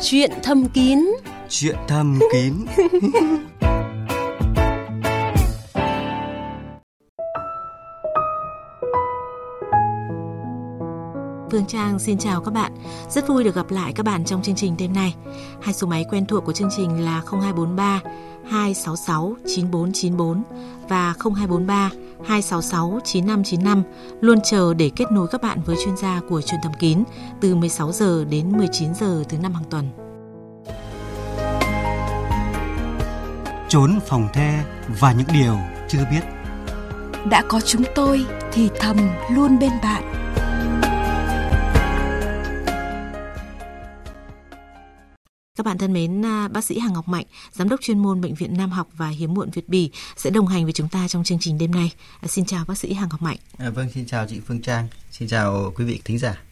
Chuyện thâm kín Chuyện thâm kín Phương Trang xin chào các bạn. Rất vui được gặp lại các bạn trong chương trình đêm nay. Hai số máy quen thuộc của chương trình là 0243 266 9494 và 0243 266 9595 luôn chờ để kết nối các bạn với chuyên gia của truyền thầm kín từ 16 giờ đến 19 giờ thứ năm hàng tuần. Trốn phòng the và những điều chưa biết Đã có chúng tôi thì thầm luôn bên bạn. Các bạn thân mến, à, bác sĩ Hà Ngọc Mạnh, giám đốc chuyên môn bệnh viện Nam học và hiếm muộn Việt Bỉ sẽ đồng hành với chúng ta trong chương trình đêm nay. À, Xin chào bác sĩ Hà Ngọc Mạnh. À, vâng, xin chào chị Phương Trang, xin chào quý vị thính giả.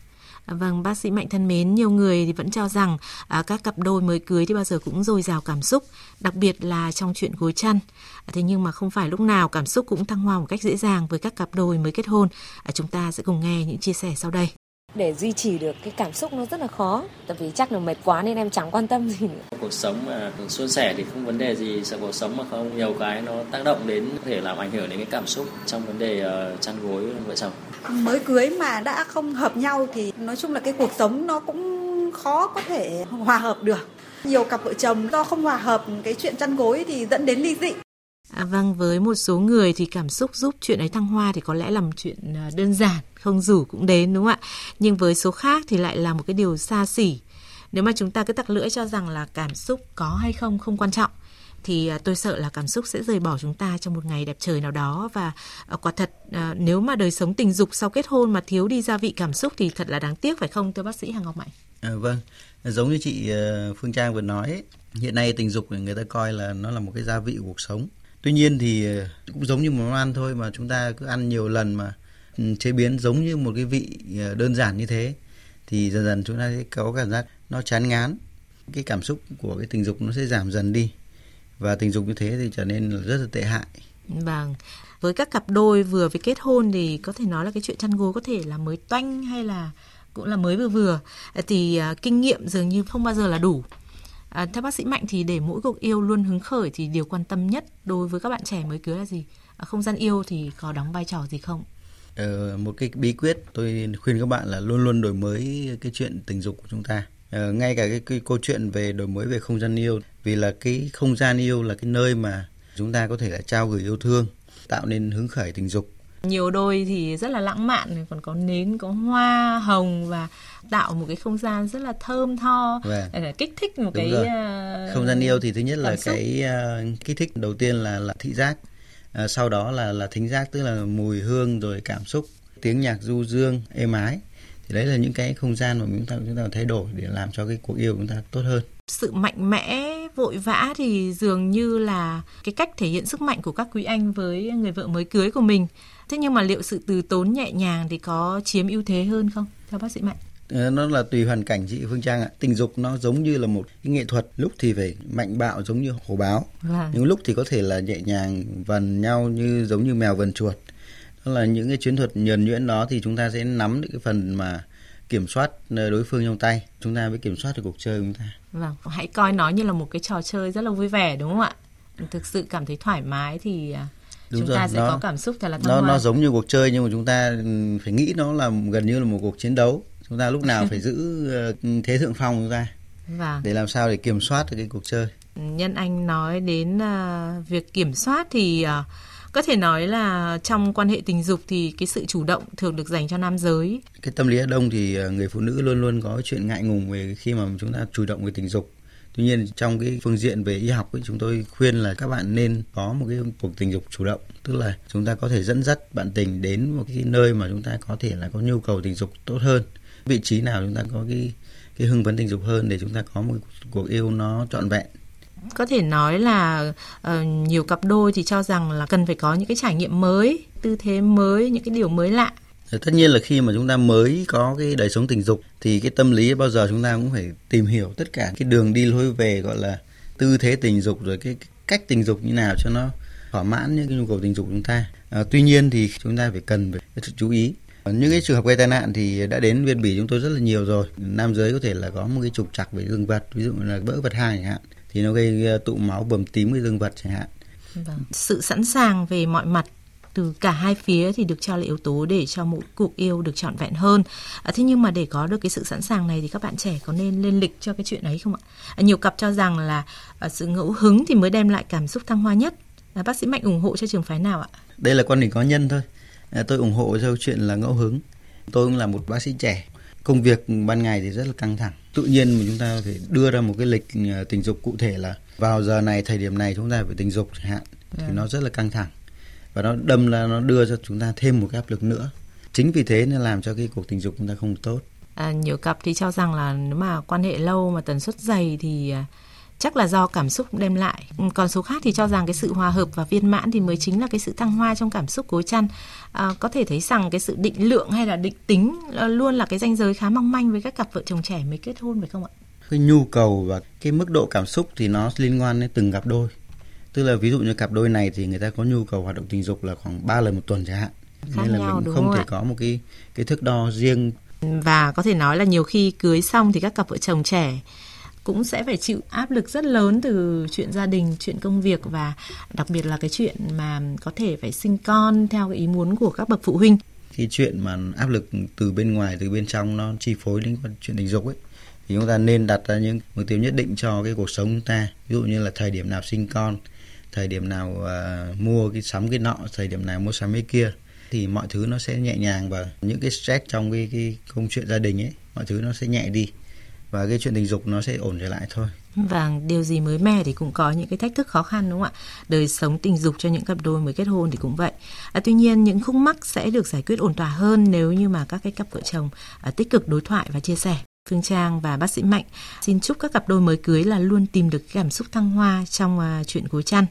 À, Vâng, bác sĩ Mạnh thân mến, nhiều người thì vẫn cho rằng à, các cặp đôi mới cưới thì bao giờ cũng dồi dào cảm xúc, đặc biệt là trong chuyện gối chăn. À, Thế nhưng mà không phải lúc nào cảm xúc cũng thăng hoa một cách dễ dàng với các cặp đôi mới kết hôn. À, Chúng ta sẽ cùng nghe những chia sẻ sau đây. Để duy trì được cái cảm xúc nó rất là khó. Tại vì chắc là mệt quá nên em chẳng quan tâm gì nữa. Cuộc sống mà suôn sẻ thì không vấn đề gì. Sợ cuộc sống mà không nhiều cái nó tác động đến có thể làm ảnh hưởng đến cái cảm xúc trong vấn đề uh, chăn gối vợ chồng. Mới cưới mà đã không hợp nhau thì nói chung là cái cuộc sống nó cũng khó có thể hòa hợp được. Nhiều cặp vợ chồng do không hòa hợp cái chuyện chăn gối thì dẫn đến ly dị. À, vâng, với một số người thì cảm xúc giúp chuyện ấy thăng hoa thì có lẽ là một chuyện à, đơn giản, không rủ cũng đến đúng không ạ? Nhưng với số khác thì lại là một cái điều xa xỉ. Nếu mà chúng ta cứ tặc lưỡi cho rằng là cảm xúc có hay không không quan trọng thì à, tôi sợ là cảm xúc sẽ rời bỏ chúng ta trong một ngày đẹp trời nào đó và à, quả thật à, nếu mà đời sống tình dục sau kết hôn mà thiếu đi gia vị cảm xúc thì thật là đáng tiếc phải không thưa bác sĩ Hà Ngọc Mạnh? À, vâng, giống như chị Phương Trang vừa nói, hiện nay tình dục người ta coi là nó là một cái gia vị của cuộc sống. Tuy nhiên thì cũng giống như một món ăn thôi mà chúng ta cứ ăn nhiều lần mà chế biến giống như một cái vị ờ, đơn giản như thế thì dần dần chúng ta sẽ có cảm giác nó chán ngán. Cái cảm xúc của cái tình dục nó sẽ giảm dần đi và tình dục như thế thì trở nên là rất là tệ hại. Vâng, với các cặp đôi vừa mới kết hôn thì có thể nói là cái chuyện chăn gối có thể là mới toanh hay là cũng là mới vừa vừa ờ, thì à, kinh nghiệm dường như không bao giờ là đủ. À, theo bác sĩ Mạnh thì để mỗi cuộc yêu luôn hứng khởi thì điều quan tâm nhất đối với các bạn trẻ mới cưới là gì? À, không gian yêu thì có đóng vai trò gì không? Ờ, một cái bí quyết tôi khuyên các bạn là luôn luôn đổi mới cái chuyện tình dục của chúng ta. Ờ, ngay cả cái, cái câu chuyện về đổi mới về không gian yêu vì là cái không gian yêu là cái nơi mà chúng ta có thể là trao gửi yêu thương, tạo nên hứng khởi tình dục. Nhiều đôi thì rất là lãng mạn, còn có nến, có hoa hồng và tạo một cái không gian rất là thơm tho Vâng. để kích thích một Đúng cái rồi. à, Không gian yêu thì thứ nhất là cái ờ, kích thích đầu tiên là là thị giác, à, sau đó là là thính giác tức là mùi hương rồi cảm xúc, tiếng nhạc du dương, êm ái. Thì đấy là những cái không gian mà chúng ta chúng ta thay đổi để làm cho cái cuộc yêu của chúng ta tốt hơn. sự mạnh mẽ vội vã thì dường như là cái cách thể hiện sức mạnh của các quý anh với người vợ mới cưới của mình thế nhưng mà liệu sự từ tốn nhẹ nhàng thì có chiếm ưu thế hơn không theo bác sĩ mạnh nó là tùy hoàn cảnh chị Phương Trang ạ. Tình dục nó giống như là một cái nghệ thuật, lúc thì phải mạnh bạo giống như hổ báo, vâng những lúc thì có thể là nhẹ nhàng vần nhau như giống như mèo vần chuột. Đó là những cái chiến thuật nhuần nhuyễn đó thì chúng ta sẽ nắm được cái phần mà kiểm soát ờ, đối phương trong tay, chúng ta mới kiểm soát được cuộc chơi chúng ta. vâng hãy coi nó như là một cái trò chơi rất là vui vẻ đúng không ạ thực sự cảm thấy thoải mái thì à, Đúng chúng rồi, ta sẽ nó- có cảm xúc thật là thăng Nó hoa nó giống như cuộc chơi nhưng mà chúng ta phải nghĩ nó là gần như là một cuộc chiến đấu. Chúng ta lúc nào phải giữ ờ, thế thượng phong chúng ta. Vâng. Để làm sao để kiểm soát được cái cuộc chơi. nhân anh nói đến à, việc kiểm soát thì à, có thể nói là trong quan hệ tình dục thì cái sự chủ động thường được dành cho nam giới. Cái tâm lý đàn ông thì người phụ nữ luôn luôn có chuyện ngại ngùng về khi mà chúng ta chủ động về tình dục. Tuy nhiên trong cái phương diện về y học ấy, chúng tôi khuyên là các bạn nên có một cái cuộc tình dục chủ động. Tức là chúng ta có thể dẫn dắt bạn tình đến một cái nơi mà chúng ta có thể là có nhu cầu tình dục tốt hơn vị trí nào chúng ta có cái cái hưng phấn tình dục hơn để chúng ta có một cuộc yêu nó trọn vẹn có thể nói là ờ, nhiều cặp đôi thì cho rằng là cần phải có những cái trải nghiệm mới tư thế mới những cái điều mới lạ tất nhiên là khi mà chúng ta mới có cái đời sống tình dục thì cái tâm lý bao giờ chúng ta cũng phải tìm hiểu tất cả cái đường đi lối về gọi là tư thế tình dục rồi cái, cái cách tình dục như nào cho nó thỏa mãn những cái nhu cầu tình dục của chúng ta. À, tuy nhiên thì chúng ta phải cần phải chú ý những cái trường hợp gây tai nạn thì đã đến viên bỉ chúng tôi rất là nhiều rồi nam giới có thể là có một cái trục trặc về dương vật ví dụ là vỡ vật hai chẳng hạn thì nó gây ờ, tụ máu bầm tím cái dương vật chẳng hạn vâng. sự sẵn sàng về mọi mặt từ cả hai phía thì được cho là yếu tố để cho mỗi cuộc yêu được trọn vẹn hơn. À, thế nhưng mà để có được cái sự sẵn sàng này thì các bạn trẻ có nên lên lịch cho cái chuyện ấy không ạ? À, nhiều cặp cho rằng là à, sự ngẫu hứng thì mới đem lại cảm xúc thăng hoa nhất. À, bác sĩ Mạnh ủng hộ cho trường phái nào ạ? Đây là quan điểm cá nhân thôi. À, tôi ủng hộ cho chuyện là ngẫu hứng. Tôi cũng là một bác sĩ trẻ. Công việc ban ngày thì rất là căng thẳng. Tự nhiên mà chúng ta phải đưa ra một cái lịch à, tình dục cụ thể là vào giờ này, thời điểm này chúng ta phải tình dục chẳng hạn. Thì nó rất là căng thẳng và nó đâm là nó đưa cho chúng ta thêm một cái áp lực nữa chính vì thế nên làm cho cái cuộc tình dục chúng ta không tốt à, nhiều cặp thì cho rằng là nếu mà quan hệ lâu mà tần suất dày thì à, chắc là do cảm xúc đem lại. Còn số khác thì cho rằng cái sự hòa hợp và viên mãn thì mới chính là cái sự thăng hoa trong cảm xúc cối chăn. À, có thể thấy rằng cái sự định lượng hay là định tính luôn là cái ranh giới khá mong manh với các cặp vợ chồng trẻ mới kết hôn phải không ạ? Cái nhu cầu và cái mức độ cảm xúc thì nó liên quan đến từng cặp đôi. Tức là ví dụ như cặp đôi này thì người ta có nhu cầu hoạt động tình dục là khoảng 3 lần một tuần chẳng hạn. Khác nên là nhau, mình không không thể ạ? có một cái cái thước đo riêng. Và có thể nói là nhiều khi cưới xong thì các cặp vợ chồng trẻ cũng sẽ phải chịu áp lực rất lớn từ chuyện gia đình, chuyện công việc và đặc biệt là cái chuyện mà có thể phải sinh con theo cái ý muốn của các bậc phụ huynh. cái chuyện mà áp lực từ bên ngoài từ bên trong nó chi phối đến chuyện tình dục ấy thì chúng ta nên đặt ra những mục tiêu nhất định cho cái cuộc sống chúng ta ví dụ như là thời điểm nào sinh con thời điểm nào uh, mua cái sắm cái nọ thời điểm nào mua sắm cái kia thì mọi thứ nó sẽ nhẹ nhàng và những cái stress trong cái cái công chuyện gia đình ấy mọi thứ nó sẽ nhẹ đi và cái chuyện tình dục nó sẽ ổn trở lại thôi Và điều gì mới mẻ thì cũng có những cái thách thức khó khăn đúng không ạ? Đời sống tình dục cho những cặp đôi mới kết hôn thì cũng vậy. À, tuy nhiên những khúc mắc sẽ được giải quyết ổn thỏa hơn nếu như mà các cái cặp vợ chồng à, tích cực đối thoại và chia sẻ. Phương Trang và bác sĩ Mạnh xin chúc các cặp đôi mới cưới là luôn tìm được cảm xúc thăng hoa trong à, chuyện gối chăn.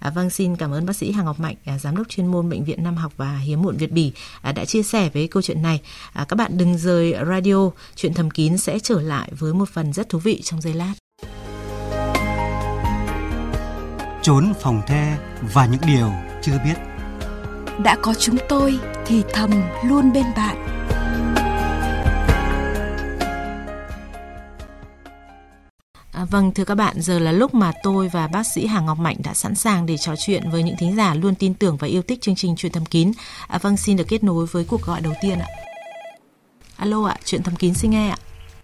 À, vâng, xin cảm ơn bác sĩ Hà Ngọc Mạnh, à, giám đốc chuyên môn bệnh viện Nam học và hiếm muộn Việt Bỉ à, đã chia sẻ với câu chuyện này. À, các bạn đừng rời radio, chuyện thầm kín sẽ trở lại với một phần rất thú vị trong giây lát. Trốn phòng the và những điều chưa biết. Đã có chúng tôi thì thầm luôn bên bạn. À, vâng thưa các bạn, giờ là lúc mà tôi và bác sĩ Hà Ngọc Mạnh đã sẵn sàng để trò chuyện với những thính giả luôn tin tưởng và yêu thích chương trình Chuyện thầm kín. À, vâng xin được kết nối với cuộc gọi đầu tiên ạ. Alo ạ, Chuyện thầm kín xin nghe ạ.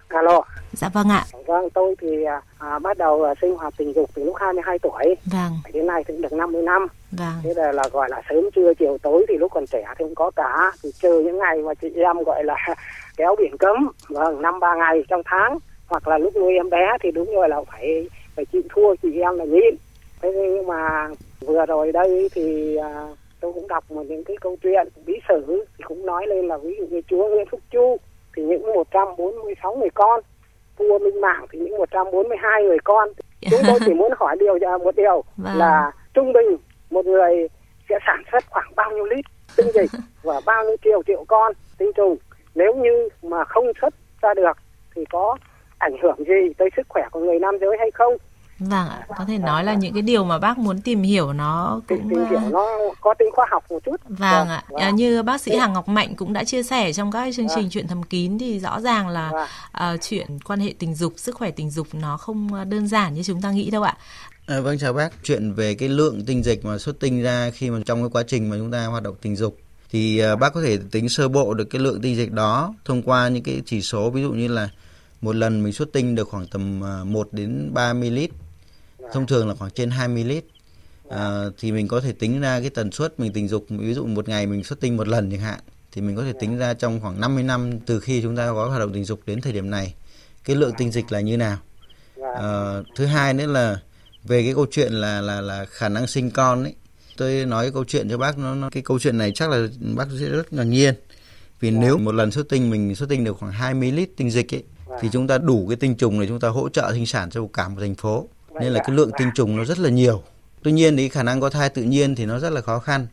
Alo, Dạ vâng ạ. vâng tôi thì à, à, bắt đầu à, sinh hoạt tình dục từ lúc 22 tuổi Vâng, đến nay cũng được 50 năm. vâng. Thế là, là gọi là sớm trưa chiều tối thì lúc còn trẻ thì cũng có cả thì chơi những ngày mà chị em gọi là kéo biển cấm vâng năm ba ngày trong tháng hoặc là lúc nuôi em bé thì đúng rồi là phải phải chịu thua chị em là nhịn. Thế nhưng mà vừa rồi đây thì à, tôi cũng đọc một những cái câu chuyện bí sử thì cũng nói lên là ví dụ như chúa Nguyễn Phúc Chu thì những 146 người con vua Minh Mạng thì những 142 người con. Chúng tôi chỉ muốn hỏi điều à, một điều Vâng. là trung bình một người sẽ sản xuất khoảng bao nhiêu lít tinh dịch và bao nhiêu triệu triệu con tinh trùng? Nếu như mà không xuất ra được thì có ảnh hưởng gì tới sức khỏe của người nam giới hay không Vâng ạ, có thể nói là những cái điều mà bác muốn tìm hiểu nó cũng tìm hiểu à, nó có tính khoa học một chút Vâng ạ, Vâng. à, như bác sĩ Hà Ngọc Mạnh cũng đã chia sẻ trong các chương trình chuyện thầm kín thì rõ ràng là Vâng. à, chuyện quan hệ tình dục, sức khỏe tình dục nó không à, đơn giản như chúng ta nghĩ đâu ạ. À, vâng chào bác. Chuyện về cái lượng tinh dịch mà xuất tinh ra khi mà trong cái quá trình mà chúng ta hoạt động tình dục thì à, bác có thể tính sơ bộ được cái lượng tinh dịch đó thông qua những cái chỉ số ví dụ như là một lần mình xuất tinh được khoảng tầm à, 1 đến 3 ml. Thông thường là khoảng trên 2 ml. À, thì mình có thể tính ra cái tần suất mình tình dục. Ví dụ một ngày mình xuất tinh một lần chẳng hạn thì mình có thể tính ra trong khoảng 50 năm từ khi chúng ta có hoạt động tình dục đến thời điểm này cái lượng tinh dịch là như nào. Ờ, thứ hai nữa là về cái câu chuyện là là là khả năng sinh con ấy. Tôi nói cái câu chuyện cho bác nó, nó cái câu chuyện này chắc là bác sẽ rất ngạc nhiên. Vì nếu một lần xuất tinh mình xuất tinh được khoảng 20 lít tinh dịch ấy thì chúng ta đủ cái tinh trùng để chúng ta hỗ trợ sinh sản cho cả một thành phố. Nên là cái lượng tinh trùng nó rất là nhiều. Tuy nhiên thì khả năng có thai tự nhiên thì nó rất là khó khăn.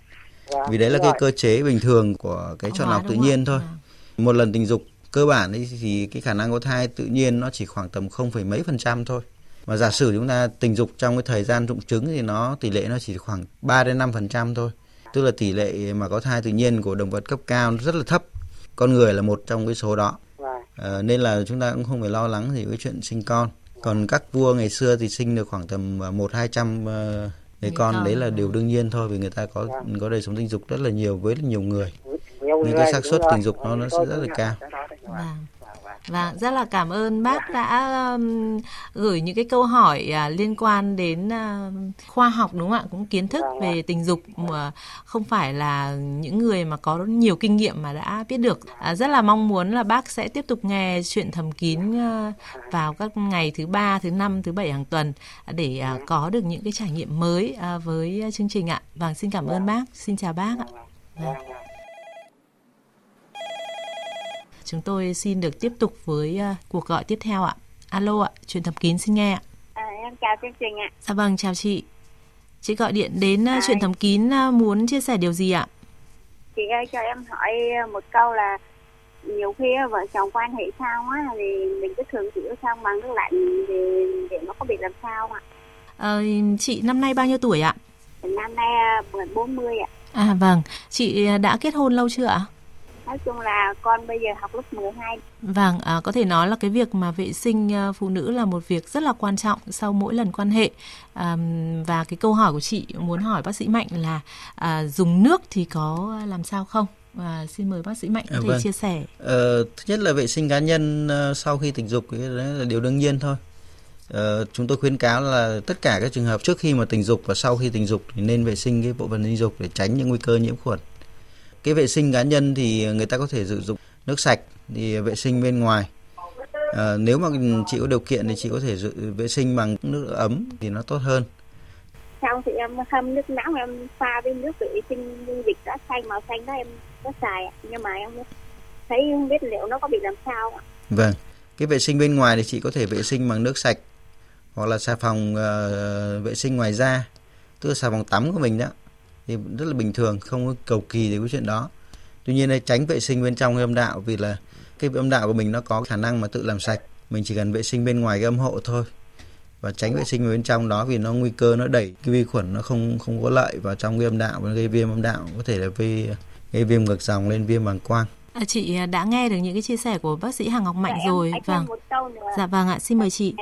Vì đấy là cái cơ chế bình thường của cái chọn lọc tự nhiên thôi. Vâng. một lần tình dục cơ bản ấy thì cái khả năng có thai tự nhiên nó chỉ khoảng tầm không phẩy mấy phần trăm thôi. Và giả sử chúng ta tình dục trong cái thời gian rụng trứng thì nó tỷ lệ nó chỉ khoảng 3 đến 5 phần trăm thôi. Tức là tỷ lệ mà có thai tự nhiên của động vật cấp cao nó rất là thấp. Con người là một trong cái số đó Ờ, nên là chúng ta cũng không phải lo lắng gì với chuyện sinh con. Còn các vua ngày xưa thì sinh được khoảng tầm ờ, một hai trăm ờ, người con. đấy là vâng. điều đương nhiên thôi vì người ta có có đời sống tình dục rất là nhiều với rất nhiều người. Nên cái xác suất tình dục nó- nó sẽ rất là cao. Vâng, Vâng. rất là cảm ơn bác đã um, gửi những cái câu hỏi uh, liên quan đến uh, khoa học đúng không ạ? Cũng kiến thức về tình dục mà không phải là những người mà có nhiều kinh nghiệm mà đã biết được. uh, rất là mong muốn là bác sẽ tiếp tục nghe chuyện thầm kín uh, vào các ngày thứ ba, thứ năm, thứ bảy hàng tuần để uh, có được những cái trải nghiệm mới uh, với chương trình ạ. Vâng, xin cảm ơn bác. Xin chào bác ạ. Vâng. Chúng tôi xin được tiếp tục với à, cuộc gọi tiếp theo ạ. Alo ạ, chuyện thầm kín xin nghe ạ. À, em chào chương trình ạ. Dạ vâng, chào chị. Chị gọi điện đến à, chuyện thầm kín à, muốn chia sẻ điều gì ạ? Chị ơi cho em hỏi một câu là nhiều khi vợ chồng quan hệ sao á thì mình cứ thường chịu xong bằng nước lạnh thì để nó có bị làm sao ạ. Ờ, chị năm nay bao nhiêu tuổi ạ? Năm nay gần 40 ạ. À vâng, chị à, đã kết hôn lâu chưa ạ? Nói chung là con bây giờ học lớp 12. Vâng, à, có thể nói là cái việc mà vệ sinh à, phụ nữ là một việc rất là quan trọng sau mỗi lần quan hệ. À, và cái câu hỏi của chị muốn hỏi bác sĩ Mạnh là à, dùng nước thì có làm sao không? À, xin mời bác sĩ Mạnh có À, thể vâng. chia sẻ. Ờ, thứ nhất là vệ sinh cá nhân ờ, sau khi tình dục cái đấy là điều đương nhiên thôi. Ờ, chúng tôi khuyến cáo là tất cả các trường hợp trước khi mà tình dục và sau khi tình dục thì nên vệ sinh cái bộ phận sinh dục để tránh những nguy cơ nhiễm khuẩn. Cái vệ sinh cá nhân thì người ta có thể sử dụng nước sạch thì vệ sinh bên ngoài. Ờ, nếu mà chị có điều kiện thì chị có thể dự, vệ sinh bằng nước ấm thì nó tốt hơn. Xong thì em hâm nước nóng em pha với nước vệ sinh dung dịch đã xanh màu xanh đó em có xài. Nhưng mà em thấy không biết liệu nó có bị làm sao ạ. Vâng. Cái vệ sinh bên ngoài thì chị có thể vệ sinh bằng nước sạch hoặc là xà phòng ờ, vệ sinh ngoài da, tức là xà phòng tắm của mình đó. Thì rất là bình thường, không có cầu kỳ về cái chuyện đó. Tuy nhiên là tránh vệ sinh bên trong cái âm đạo vì là cái âm đạo của mình nó có khả năng mà tự làm sạch. Mình chỉ cần vệ sinh bên ngoài cái âm hộ thôi. Và tránh vệ sinh bên trong đó vì nó nguy cơ nó đẩy cái vi khuẩn nó không không có lợi vào trong cái âm đạo và gây viêm âm đạo có thể là gây gây viêm ngược dòng lên viêm bàng quang. À, chị đã nghe được những cái chia sẻ của bác sĩ Hàng Ngọc Mạnh Dạ, rồi. Vâng. một câu nữa. Dạ vâng ạ, xin mời chị.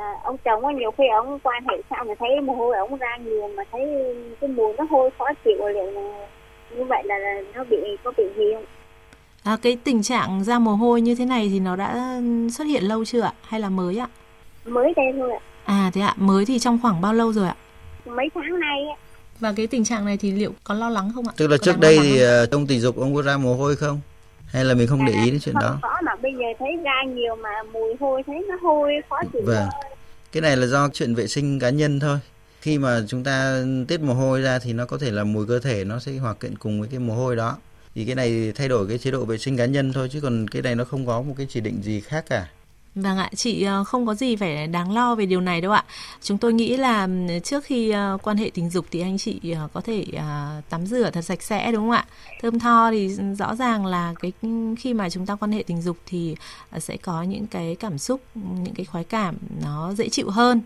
À, ông chồng á nhiều khi ông quan hệ xong mà thấy mồ hôi ông ra nhiều mà thấy cái mùi nó hôi khó chịu liệu là như vậy là, là nó bị có bị gì không? À, cái tình trạng ra mồ hôi như thế này thì nó đã xuất hiện lâu chưa ạ? Hay là mới ạ? Mới đây thôi ạ. À thế ạ, mới thì trong khoảng bao lâu rồi ạ? Mấy tháng nay á. Và cái tình trạng này thì liệu có lo lắng không ạ? Tức là Có trước đây thì không? ờ, trong tình dục ông có ra mồ hôi không? Hay là mình không để ý đến chuyện không đó? có mà bây giờ thấy ra nhiều mà mùi hôi thấy nó hôi khó chịu. Vâng. Cái này là do chuyện vệ sinh cá nhân thôi. Khi mà chúng ta tiết mồ hôi ra thì nó có thể là mùi cơ thể nó sẽ hòa quyện cùng với cái mồ hôi đó. Thì cái này thay đổi cái chế độ vệ sinh cá nhân thôi, chứ còn cái này nó không có một cái chỉ định gì khác cả. Vâng ạ, chị ờ, không có gì phải đáng lo về điều này đâu ạ. Chúng tôi nghĩ là ừ, trước khi ờ, quan hệ tình dục thì anh chị ờ, có thể tắm rửa thật sạch sẽ đúng không ạ? Thơm tho thì ừ, rõ ràng là cái ừ, khi mà chúng ta quan hệ tình dục thì sẽ có những cái cảm xúc, những cái khoái cảm nó dễ chịu hơn.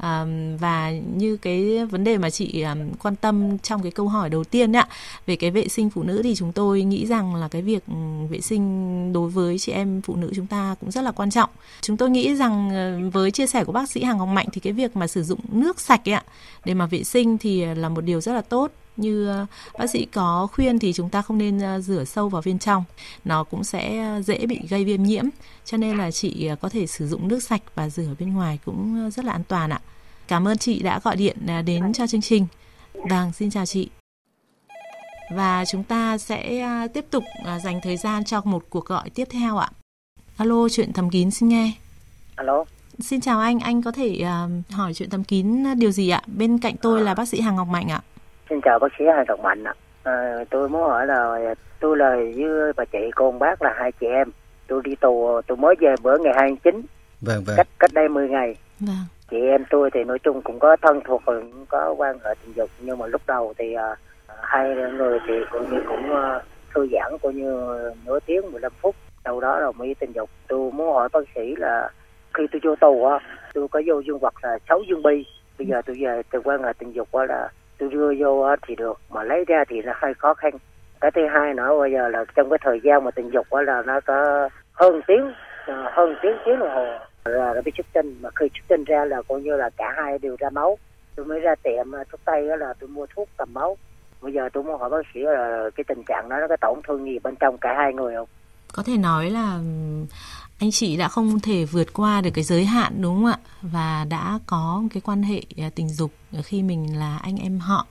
À, và như cái vấn đề mà chị à, quan tâm trong cái câu hỏi đầu tiên ạ về cái vệ sinh phụ nữ thì chúng tôi nghĩ rằng là cái việc vệ sinh đối với chị em phụ nữ chúng ta cũng rất là quan trọng. Chúng tôi nghĩ rằng ờ, với chia sẻ của bác sĩ Hàng Ngọc Mạnh thì cái việc mà sử dụng nước sạch ạ để mà vệ sinh thì là một điều rất là tốt như ờ, bác sĩ có khuyên thì chúng ta không nên ờ, rửa sâu vào bên trong nó cũng sẽ ờ, dễ bị gây viêm nhiễm cho nên là chị có thể sử dụng nước sạch và rửa bên ngoài cũng rất là an toàn ạ cảm ơn chị đã gọi điện đến cho chương trình vâng xin chào chị và chúng ta sẽ tiếp tục dành thời gian cho một cuộc gọi tiếp theo ạ. Alo, chuyện thầm kín xin nghe. alo Xin chào anh, anh có thể à, hỏi chuyện thầm kín điều gì ạ? Bên cạnh tôi là bác sĩ Hàng Ngọc Mạnh ạ. Xin chào bác sĩ Hà Trọng Mạnh ạ. À, tôi muốn hỏi là tôi là với bà chị con bác là hai chị em. Tôi đi tù tôi mới về bữa ngày 29 Vâng vâng. cách cách đây 10 ngày. Vâng, chị em tôi thì nói chung cũng có thân thuộc rồi cũng có quan hệ tình dục. Nhưng mà lúc đầu thì à, hai người thì coi như cũng à, thư giãn coi như nửa tiếng 15 phút. Sau đó rồi mới tình dục. Tôi muốn hỏi bác sĩ là khi tôi vô tù á tôi có vô dương vật là 6 dương bi. Bây giờ tôi về từ quan hệ tình dục á là tôi đưa vô thì được, mà lấy ra thì nó hơi khó khăn. Cái thứ hai nữa, bây giờ là trong cái thời gian mà tình dục đó là nó có hơn tiếng ờ, hơn tiếng tiếng đồng hồ. Là nó bị xuất tinh mà khi xuất tinh ra là coi như là cả hai đều ra máu. Tôi mới ra tiệm ờ, thuốc tây đó là tôi mua thuốc cầm máu. Bây giờ tôi muốn hỏi bác sĩ là cái tình trạng đó nó có tổn thương gì bên trong cả hai người không? Có thể nói là anh chị đã không thể vượt qua được cái giới hạn đúng không ạ? Và đã có cái quan hệ à, tình dục khi mình là anh em họ.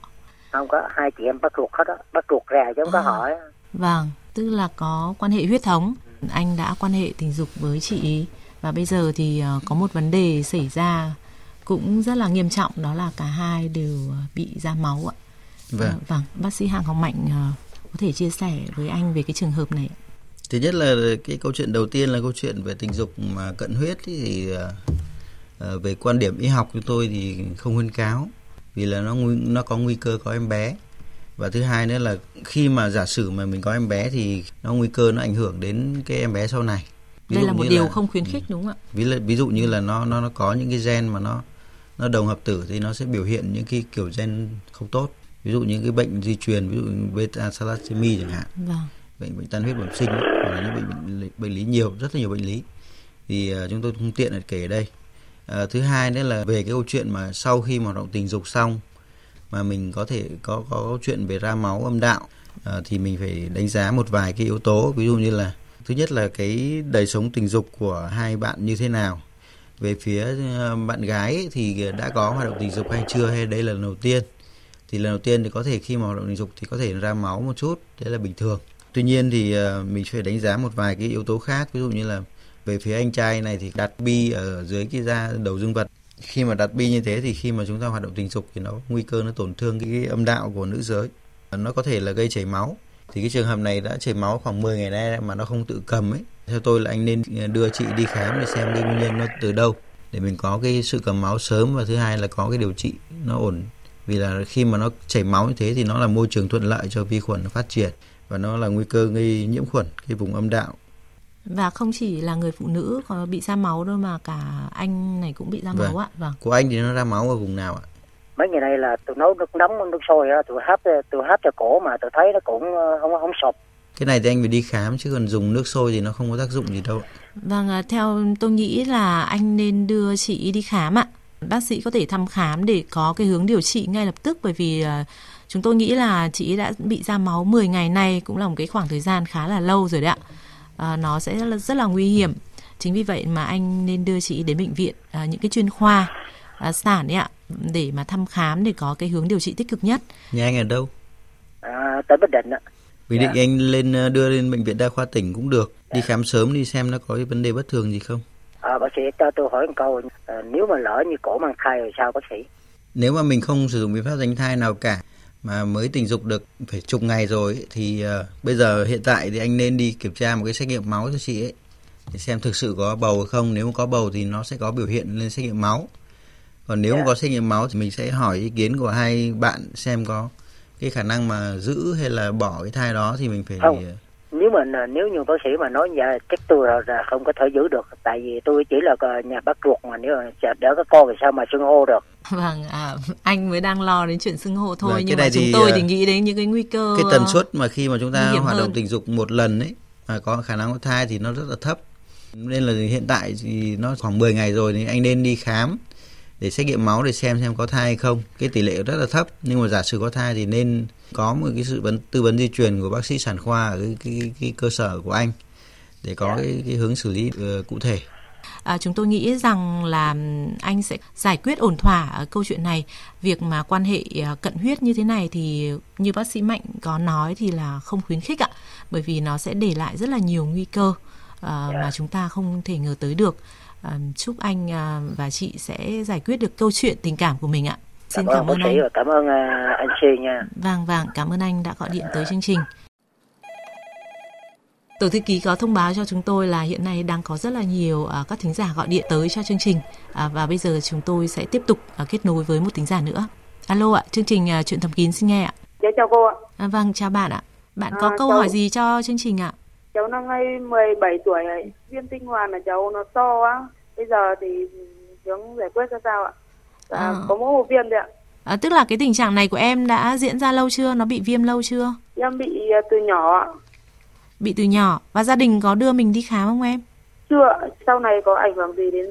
không có hai chị em bắt ruột hết á bắt ruột ra chứ không có À. hỏi Vâng, tức là có quan hệ huyết thống. Anh đã quan hệ tình dục với chị ý và bây giờ thì ờ, có một vấn đề xảy ra cũng rất là nghiêm trọng đó là cả hai đều bị ra máu ạ. Vâng. Vâng, bác sĩ Hàng Hồng Mạnh ờ, có thể chia sẻ với anh về cái trường hợp này. ạ. Thứ nhất là cái câu chuyện đầu tiên là câu chuyện về tình dục mà cận huyết thì ờ, ờ, về quan điểm y học của tôi thì không khuyến cáo vì là nó nó có nguy cơ có em bé và thứ hai nữa là khi mà giả sử mà mình có em bé thì nó nguy cơ nó ảnh hưởng đến cái em bé sau này. Ví Đây là một điều không khuyến khích đúng không ạ? ví, dụ- ví dụ như là nó nó nó có những cái gen mà nó nó đồng hợp tử thì nó sẽ biểu hiện những cái kiểu gen không tốt ví dụ những cái bệnh di truyền ví dụ beta thalassemia chẳng hạn Vâng bệnh bệnh tan huyết bẩm sinh hoặc là những bệnh, bệnh lý- bệnh lý nhiều rất là nhiều bệnh lý. Thì ờ, chúng tôi không tiện là kể ở đây. À, thứ hai nữa là về cái câu chuyện mà sau khi mà hoạt động tình dục xong mà mình có thể có có câu chuyện về ra máu âm đạo à, thì mình phải đánh giá một vài cái yếu tố. Ví dụ như là thứ nhất là cái đời sống tình dục của hai bạn như thế nào. Về phía bạn gái thì đã có hoạt động tình dục hay chưa hay đây là lần đầu tiên? Thì lần đầu tiên thì có thể khi mà hoạt động tình dục thì có thể ra máu một chút đấy là bình thường tuy nhiên thì ờ, mình phải đánh giá một vài cái yếu tố khác. Ví dụ như là về phía anh trai này thì đặt bi ở dưới cái da đầu dương vật. Khi mà đặt bi như thế thì khi mà chúng ta hoạt động tình dục thì nó nguy cơ nó tổn thương cái âm đạo của nữ giới. Nó có thể là gây chảy máu. Thì cái trường hợp này đã chảy máu khoảng 10 ngày nay mà nó không tự cầm ấy, theo tôi là anh nên ờ, đưa chị đi khám để xem cái nguyên nhân nó từ đâu, để mình có cái sự cầm máu sớm. Và thứ hai là có cái điều trị nó ổn. Vì là khi mà nó chảy máu như thế thì nó là môi trường thuận lợi cho vi khuẩn nó phát triển và nó là nguy cơ gây nhiễm khuẩn cái vùng âm đạo Và không chỉ là người phụ nữ có bị ra máu đâu mà cả anh này cũng bị ra Vâng. máu ạ. Vâng. của anh thì nó ra máu ở vùng nào ạ mấy ngày nay là tôi nấu nước nóng nước sôi á tôi hấp tôi hấp cho cổ mà tôi thấy nó cũng ờ, không không sụp cái này thì anh phải đi khám chứ còn dùng nước sôi thì nó không có tác dụng gì đâu Vâng, à, theo tôi nghĩ là anh nên đưa chị đi khám ạ. Bác sĩ có thể thăm khám để có cái hướng điều trị ngay lập tức bởi vì à, chúng tôi nghĩ là chị đã bị ra máu 10 ngày nay cũng là một cái khoảng thời gian khá là lâu rồi đấy ạ. À, nó sẽ rất là, rất là nguy hiểm. Chính vì vậy mà anh nên đưa chị đến bệnh viện à, những cái chuyên khoa à, sản ấy ạ để mà thăm khám để có cái hướng điều trị tích cực nhất. nhà anh ở đâu à, tới Bình Định á Bình Dạ. định anh lên ờ, đưa lên bệnh viện đa khoa tỉnh cũng được đi khám sớm đi xem nó có cái vấn đề bất thường gì không à, bác sĩ cho tôi hỏi một câu ờ, nếu mà lỡ như cổ mang thai rồi sao bác sĩ nếu mà mình không sử dụng biện pháp tránh thai nào cả mà mới tình dục được phải chục ngày rồi ấy, thì ờ, bây giờ hiện tại thì anh nên đi kiểm tra một cái xét nghiệm máu cho chị ấy để xem thực sự có bầu hay không nếu mà có bầu thì nó sẽ có biểu hiện lên xét nghiệm máu còn nếu mà Dạ. có xét nghiệm máu thì mình sẽ hỏi ý kiến của hai bạn xem có cái khả năng mà giữ hay là bỏ cái thai đó thì mình phải Không. nếu mà nếu như bác sĩ mà nói dạ chắc tôi là, không có thể giữ được tại vì tôi chỉ là ờ, nhà bác ruột mà nếu mà đỡ có con thì sao mà xưng hô được Vâng, à, anh mới đang lo đến chuyện xưng hô thôi Vâng, nhưng mà chúng thì, tôi ờ, thì nghĩ đến những cái nguy cơ cái tần suất mà khi mà chúng ta hoạt động hơn. tình dục một lần ấy mà có khả năng có thai thì nó rất là thấp. Nên là hiện tại thì nó khoảng 10 ngày rồi thì anh nên đi khám để xét nghiệm máu để xem xem có thai hay không. Cái tỷ lệ rất là thấp nhưng mà giả sử có thai thì nên có một cái sự vấn tư vấn di truyền của bác sĩ sản khoa ở cái, cái, cái cơ sở của anh để có cái, cái hướng xử lý ờ, cụ thể À, chúng tôi nghĩ rằng là anh sẽ giải quyết ổn thỏa ở câu chuyện này. Việc mà quan hệ à, cận huyết như thế này thì như bác sĩ Mạnh có nói thì là không khuyến khích ạ, bởi vì nó sẽ để lại rất là nhiều nguy cơ à, mà chúng ta không thể ngờ tới được. À, chúc anh à, và chị sẽ giải quyết được câu chuyện tình cảm của mình ạ. Xin cảm ơn cảm ơn anh. và cảm ơn anh Si nha Vâng vâng, cảm ơn anh đã gọi điện tới chương trình. Tổ thư ký có thông báo cho chúng tôi là hiện nay đang có rất là nhiều à, các thính giả gọi điện tới cho chương trình à, và bây giờ chúng tôi sẽ tiếp tục à, kết nối với một thính giả nữa. Alo ạ, chương trình à, chuyện thầm kín xin nghe ạ. Dạ chào cô ạ. À, vâng, chào bạn ạ. Bạn có À, câu cháu- hỏi gì cho chương trình ạ? Cháu năm nay 17 tuổi ấy. Viêm tinh hoàn là cháu nó to quá. Bây giờ thì hướng giải quyết ra sao ạ? Dạ, À. Có mỗi một viên thôi ạ. À, tức là cái tình trạng này của em đã diễn ra lâu chưa? Nó bị viêm lâu chưa? Em bị à, từ nhỏ ạ. Bị từ nhỏ và gia đình có đưa mình đi khám không em? Chưa, sau này có ảnh hưởng gì đến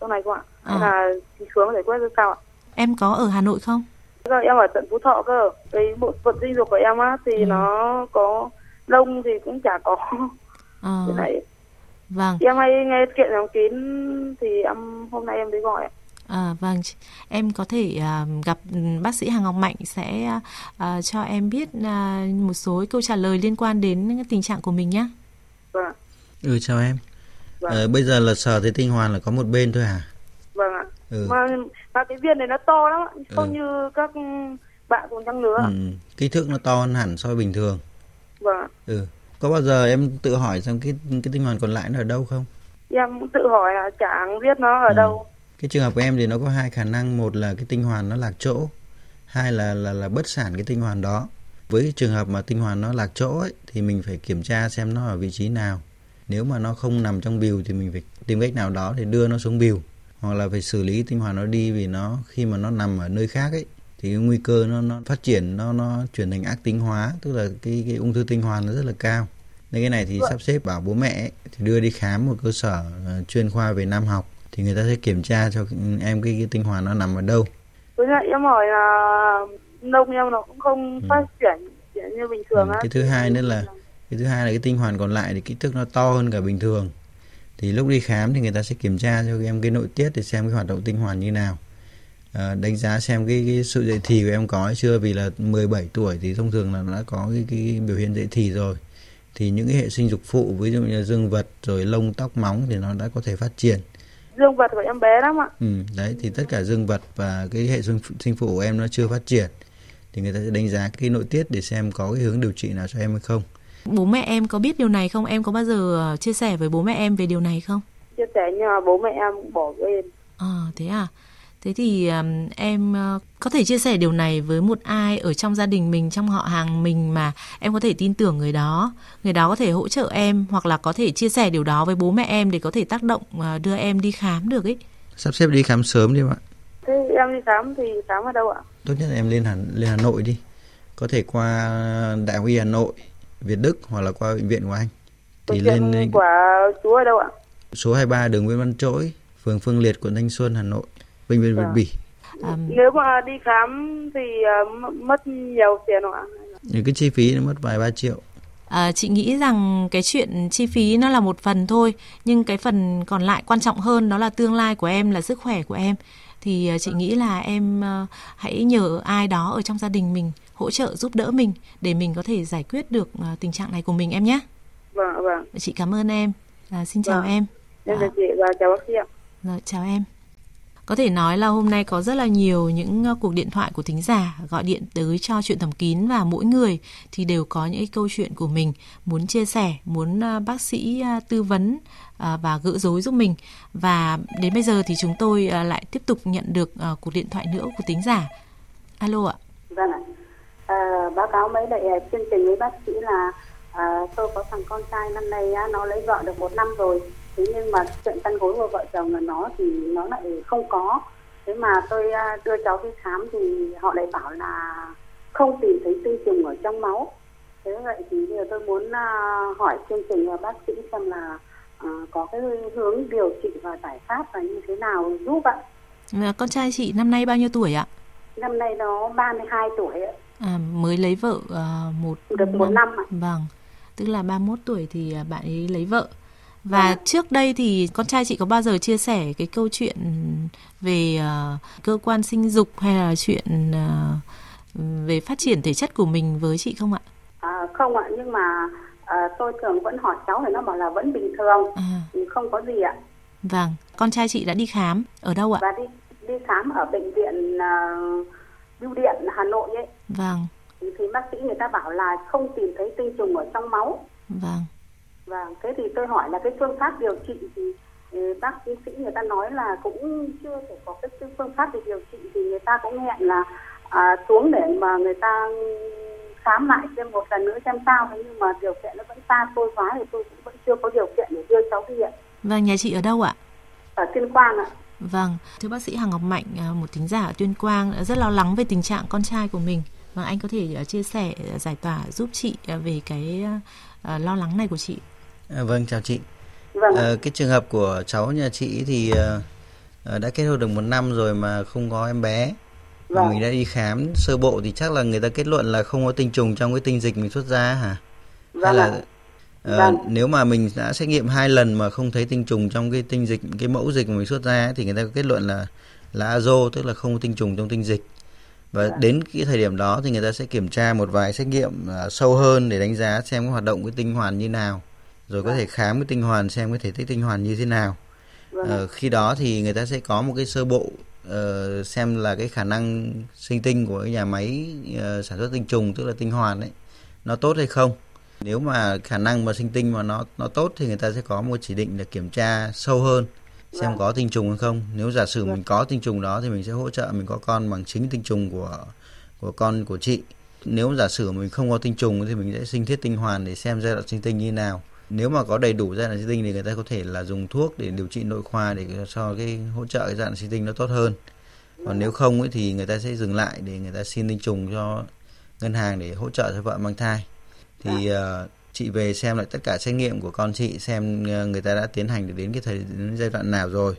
sau này không ạ? Hay À. là xuống giải quyết sao ạ? Em có ở Hà Nội không? Giờ em ở tận Phú Thọ cơ. Cái bộ phận sinh dục của em á thì Ừ. nó có lông thì cũng chả có. Ờ, Thế này vâng. em hay nghe chuyện đóng kín thì em hôm nay em mới gọi ạ. À, vâng, em có thể à, gặp ừ, bác sĩ Hà Ngọc Mạnh sẽ à, à, cho em biết à, một số câu trả lời liên quan đến tình trạng của mình nhé. Vâng. Ừ chào em. Vâng. Ờ, bây giờ là sờ thấy tinh hoàn là có một bên thôi hả? Vâng ạ. Ừ. Mà, mà cái viên này nó to lắm ạ. Không Ừ. như các bạn cùng nữa. ạ. Ừ. Kích thước nó to hơn hẳn so với bình thường. Vâng. Ừ. Có bao giờ em tự hỏi xem cái cái tinh hoàn còn lại nó ở đâu không? Em tự hỏi là chẳng biết nó ở Ừ. đâu. Cái trường hợp của em thì nó có hai khả năng, một là cái tinh hoàn nó lạc chỗ, hai là là là bất sản cái tinh hoàn đó. Với trường hợp mà tinh hoàn nó lạc chỗ ấy thì mình phải kiểm tra xem nó ở vị trí nào. Nếu mà nó không nằm trong bìu thì mình phải tìm cách nào đó để đưa nó xuống bìu hoặc là phải xử lý tinh hoàn nó đi vì nó khi mà nó nằm ở nơi khác ấy thì cái nguy cơ nó nó phát triển nó nó chuyển thành ác tính hóa, tức là cái cái ung thư tinh hoàn nó rất là cao. Nên cái này thì sắp xếp bảo bố mẹ ấy, thì đưa đi khám một cơ sở ờ, chuyên khoa về nam học thì người ta sẽ kiểm tra cho em cái, cái tinh hoàn nó nằm ở đâu. Với lại em hỏi là nông em nó cũng không Ừ. phát triển triển như bình thường Ừ, á. cái thứ hai nữa là cái thứ hai là cái tinh hoàn còn lại thì kích thước nó to hơn cả bình thường thì lúc đi khám thì người ta sẽ kiểm tra cho em cái nội tiết để xem cái hoạt động tinh hoàn như nào à, đánh giá xem cái, cái sự dậy thì của em có hay chưa vì là 17 tuổi thì thông thường là nó đã có cái, cái biểu hiện dậy thì rồi thì những cái hệ sinh dục phụ ví dụ như dương vật rồi lông tóc móng thì nó đã có thể phát triển Dương vật của em bé lắm ạ. ừ, đấy thì tất cả dương vật và cái hệ sinh sinh phụ của em nó chưa phát triển thì người ta sẽ đánh giá cái nội tiết để xem có cái hướng điều trị nào cho em hay không Bố mẹ em có biết điều này không? Em có bao giờ ờ, chia sẻ với bố mẹ em về điều này không? Chia sẻ nhưng mà bố mẹ em bỏ quên. Ờ, thế à? Thế thì ừm, em ờ, có thể chia sẻ điều này với một ai ở trong gia đình mình, trong họ hàng mình mà em có thể tin tưởng người đó. Người đó có thể hỗ trợ em hoặc là có thể chia sẻ điều đó với bố mẹ em để có thể tác động ờ, đưa em đi khám được ấy. sắp xếp đi khám sớm đi em ạ Thế em đi khám thì khám ở đâu ạ? tốt nhất là em lên Hà, lên Hà Nội đi có thể qua Đại học Y Hà Nội Việt Đức hoặc là qua bệnh viện của anh thì Bệnh lên viện của chú ở đâu ạ? số 23 đường Nguyễn Văn Trỗi phường Phương Liệt quận Thanh Xuân Hà Nội bệnh viện Việt Vâng. Bỉ Nếu mà đi khám thì ờ, mất nhiều tiền không ạ? những cái chi phí nó mất vài ba triệu À, chị nghĩ rằng cái chuyện chi phí nó là một phần thôi nhưng cái phần còn lại quan trọng hơn đó là tương lai của em là sức khỏe của em thì à, chị nghĩ là em hãy nhờ ai đó ở trong gia đình mình hỗ trợ giúp đỡ mình để mình có thể giải quyết được tình trạng này của mình em nhé Vâng, vâng. chị cảm ơn em à, xin chào Vâng. em Em À. chào chị và chào bác sĩ ạ. Rồi, chào em. Có thể nói là hôm nay có rất là nhiều những ờ, cuộc điện thoại của thính giả gọi điện tới cho chuyện thầm kín và mỗi người thì đều có những câu chuyện của mình muốn chia sẻ, muốn ờ, bác sĩ ờ, tư vấn và gỡ rối giúp mình. Và đến bây giờ thì chúng tôi lại tiếp tục nhận được cuộc điện thoại nữa của thính giả. Alo ạ. Vâng ạ. À, báo cáo mấy lại chương trình với bác sĩ là à, tôi có thằng con trai năm nay nó lấy vợ được một năm rồi. Thế nhưng mà chuyện chăn gối của vợ chồng là nó thì nó lại không có. Thế mà tôi à, đưa cháu đi khám thì họ lại bảo là không tìm thấy tinh trùng ở trong máu. Thế vậy thì bây giờ tôi muốn à, hỏi chương trình và bác sĩ xem là à, có cái hướng điều trị và giải pháp là như thế nào giúp ạ. À, Con trai chị năm nay bao nhiêu tuổi ạ? Năm nay nó 32 tuổi ạ. À, mới lấy vợ à, một Được một năm ạ. Vâng, tức là 31 tuổi thì bạn ấy lấy vợ. Và trước đây thì con trai chị có bao giờ chia sẻ cái câu chuyện về à, cơ quan sinh dục hay là chuyện à, về phát triển thể chất của mình với chị không ạ? À, không ạ, nhưng mà à, tôi thường vẫn hỏi cháu thì nó bảo là vẫn bình thường, À, không có gì ạ. vâng, con trai chị đã đi khám ở đâu ạ? Và đi đi khám ở bệnh viện à, Bưu điện Hà Nội ấy, Vâng, thì, thì bác sĩ người ta bảo là không tìm thấy tinh trùng ở trong máu. vâng. Và thế thì tôi hỏi là cái phương pháp điều trị thì ừ, bác sĩ người ta nói là cũng chưa thể có cái phương pháp để điều trị thì người ta cũng hẹn là à, xuống để mà người ta khám lại thêm một lần nữa xem sao thế nhưng mà điều kiện nó vẫn xa xôi quá thì tôi cũng vẫn chưa có điều kiện để đưa cháu đi viện Vâng, nhà chị ở đâu ạ? ở tuyên quang ạ Vâng, thưa bác sĩ Hằng Ngọc Mạnh, à, một thính giả ở Tuyên Quang rất lo lắng về tình trạng con trai của mình. Vâng, anh có thể à, chia sẻ, à, giải tỏa giúp chị về cái lo lắng này của chị. À, vâng, chào chị. Vâng. À, cái trường hợp của cháu nhà chị thì đã kết hôn được một năm rồi mà không có em bé. Vâng. Mình đã đi khám sơ bộ thì chắc là người ta kết luận là không có tinh trùng trong cái tinh dịch mình xuất ra hả? Vâng. Hay là À, vâng. nếu mà mình đã xét nghiệm hai lần mà không thấy tinh trùng trong cái tinh dịch cái mẫu dịch mà mình xuất ra ấy, thì người ta có kết luận là là azo tức là không có tinh trùng trong tinh dịch và vâng. đến cái thời điểm đó thì người ta sẽ kiểm tra một vài xét nghiệm uh, sâu hơn để đánh giá xem cái hoạt động cái tinh hoàn như nào rồi có vâng. thể khám cái tinh hoàn xem cái thể tích tinh hoàn như thế nào vâng. uh, khi đó thì người ta sẽ có một cái sơ bộ uh, xem là cái khả năng sinh tinh của cái nhà máy uh, sản xuất tinh trùng tức là tinh hoàn ấy nó tốt hay không nếu mà khả năng mà sinh tinh mà nó nó tốt thì người ta sẽ có một chỉ định để kiểm tra sâu hơn xem vâng. có tinh trùng hay không. Nếu giả sử vâng. mình có tinh trùng đó thì mình sẽ hỗ trợ mình có con bằng chính tinh trùng của của con của chị. Nếu giả sử mình không có tinh trùng thì mình sẽ sinh thiết tinh hoàn để xem giai đoạn sinh tinh như nào. Nếu mà có đầy đủ giai đoạn sinh tinh thì người ta có thể là dùng thuốc để điều trị nội khoa để cho cái hỗ trợ cái giai đoạn sinh tinh nó tốt hơn. Còn nếu không ấy thì người ta sẽ dừng lại để người ta xin tinh trùng cho ngân hàng để hỗ trợ cho vợ mang thai. Thì uh, chị về xem lại tất cả xét nghiệm của con chị xem uh, người ta đã tiến hành được đến cái thời đến giai đoạn nào rồi.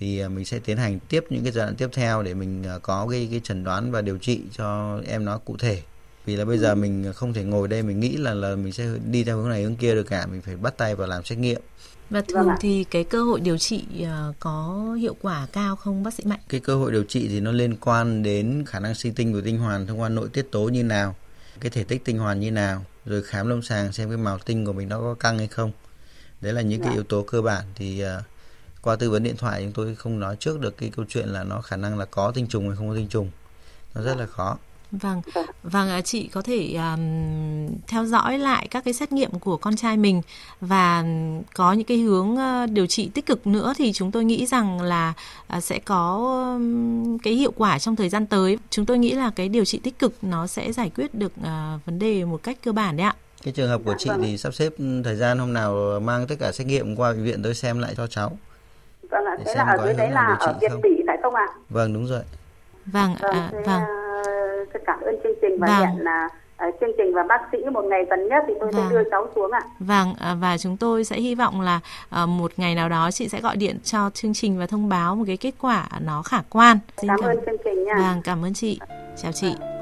Thì uh, mình sẽ tiến hành tiếp những cái giai đoạn tiếp theo để mình có cái cái chẩn đoán và điều trị cho em nó cụ thể vì là bây giờ mình không thể ngồi đây mình nghĩ là là mình sẽ đi theo hướng này hướng kia được cả mình phải bắt tay vào làm xét nghiệm. Và thường vâng thì cái cơ hội điều trị uh, có hiệu quả cao không bác sĩ Mạnh? Cái cơ hội điều trị thì nó liên quan đến khả năng sinh tinh của tinh hoàn thông qua nội tiết tố như nào, cái thể tích tinh hoàn như nào, rồi khám lâm sàng xem cái màu tinh của mình nó có căng hay không. Đấy là những cái dạ. yếu tố cơ bản. Thì uh, qua tư vấn điện thoại chúng tôi không nói trước được cái câu chuyện là nó khả năng là có tinh trùng hay không có tinh trùng. Nó rất là khó Vâng, vâng à, chị có thể um, theo dõi lại các cái xét nghiệm của con trai mình và có những cái hướng uh, điều trị tích cực nữa thì chúng tôi nghĩ rằng là uh, sẽ có um, cái hiệu quả trong thời gian tới. Chúng tôi nghĩ là cái điều trị tích cực nó sẽ giải quyết được uh, vấn đề một cách cơ bản đấy ạ. Cái trường hợp của chị vâng. thì sắp xếp thời gian hôm nào mang tất cả xét nghiệm qua bệnh viện tôi xem lại cho cháu. Vâng ạ, thế là ở dưới đấy là ở Việt Bỉ phải không ạ? Vâng đúng rồi. Vâng, vâng, à, vâng rất cảm ơn chương trình và vâng. hẹn là uh, chương trình và bác sĩ một ngày gần nhất thì tôi vâng. sẽ đưa cháu xuống ạ. Vâng à, và chúng tôi sẽ hy vọng là uh, một ngày nào đó chị sẽ gọi điện cho chương trình và thông báo một cái kết quả nó khả quan. Xin cảm, cảm ơn chương trình nha. Vâng cảm ơn chị. Chào chị. Vâng.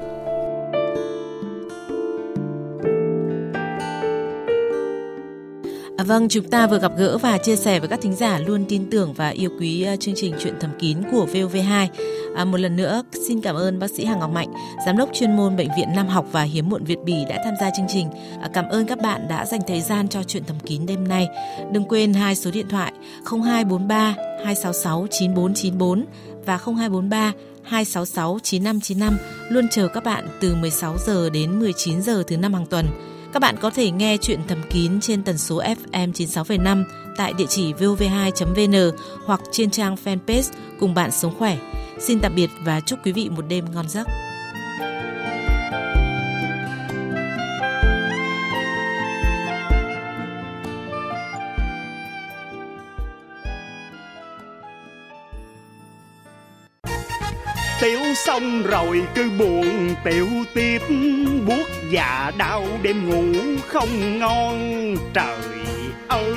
À, vâng, chúng ta vừa gặp gỡ và chia sẻ với các thính giả luôn tin tưởng và yêu quý à, chương trình Chuyện thầm kín của VOV2. À, một lần nữa, xin cảm ơn bác sĩ Hà Ngọc Mạnh, giám đốc chuyên môn Bệnh viện Nam học và Hiếm muộn Việt Bỉ đã tham gia chương trình. À, cảm ơn các bạn đã dành thời gian cho Chuyện thầm kín đêm nay. Đừng quên hai số điện thoại 0243 266 9494 và 0243 266 9595 luôn chờ các bạn từ 16 giờ đến 19 giờ thứ năm hàng tuần. Các bạn có thể nghe chuyện thầm kín trên tần số FM 96,5 tại địa chỉ vov2.vn hoặc trên trang fanpage cùng bạn sống khỏe. Xin tạm biệt và chúc quý vị một đêm ngon giấc. Tiểu xong rồi cứ buồn tiểu tiếp Buốt dạ đau đêm ngủ không ngon. Trời ơi!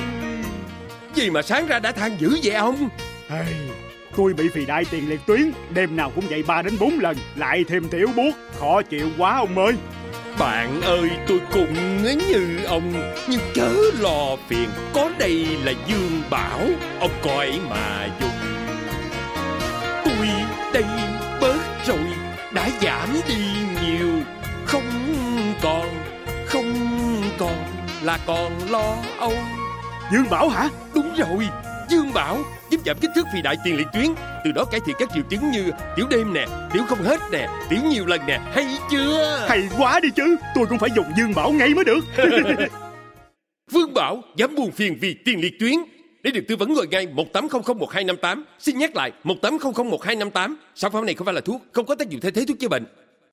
Gì mà sáng ra đã than dữ vậy ông? Hey, Tôi bị phì đại tiền liệt tuyến. Đêm nào cũng dậy 3 đến 4 lần Lại thêm tiểu buốt. Khó chịu quá ông ơi. Bạn ơi tôi cũng như ông Nhưng chớ lo phiền. Có đây là Dương Bảo Ông coi mà dùng. Tôi đây bớt rồi Đã giảm đi nhiều. Không còn Không còn Là còn lo âu. Dương Bảo hả? Đúng rồi Dương Bảo giúp giảm kích thước phì đại tiền liệt tuyến. Từ đó cải thiện các triệu chứng như tiểu đêm nè tiểu không hết nè tiểu nhiều lần nè. Hay chưa? Hay quá đi chứ tôi cũng phải dùng dương bảo ngay mới được. Vương bảo dám buồn phiền vì tiền liệt tuyến để được tư vấn gọi ngay một tám không không một hai năm tám, xin nhắc lại một tám không không một hai năm tám. Sản phẩm này không phải là thuốc, không có tác dụng thay thế thuốc chữa bệnh.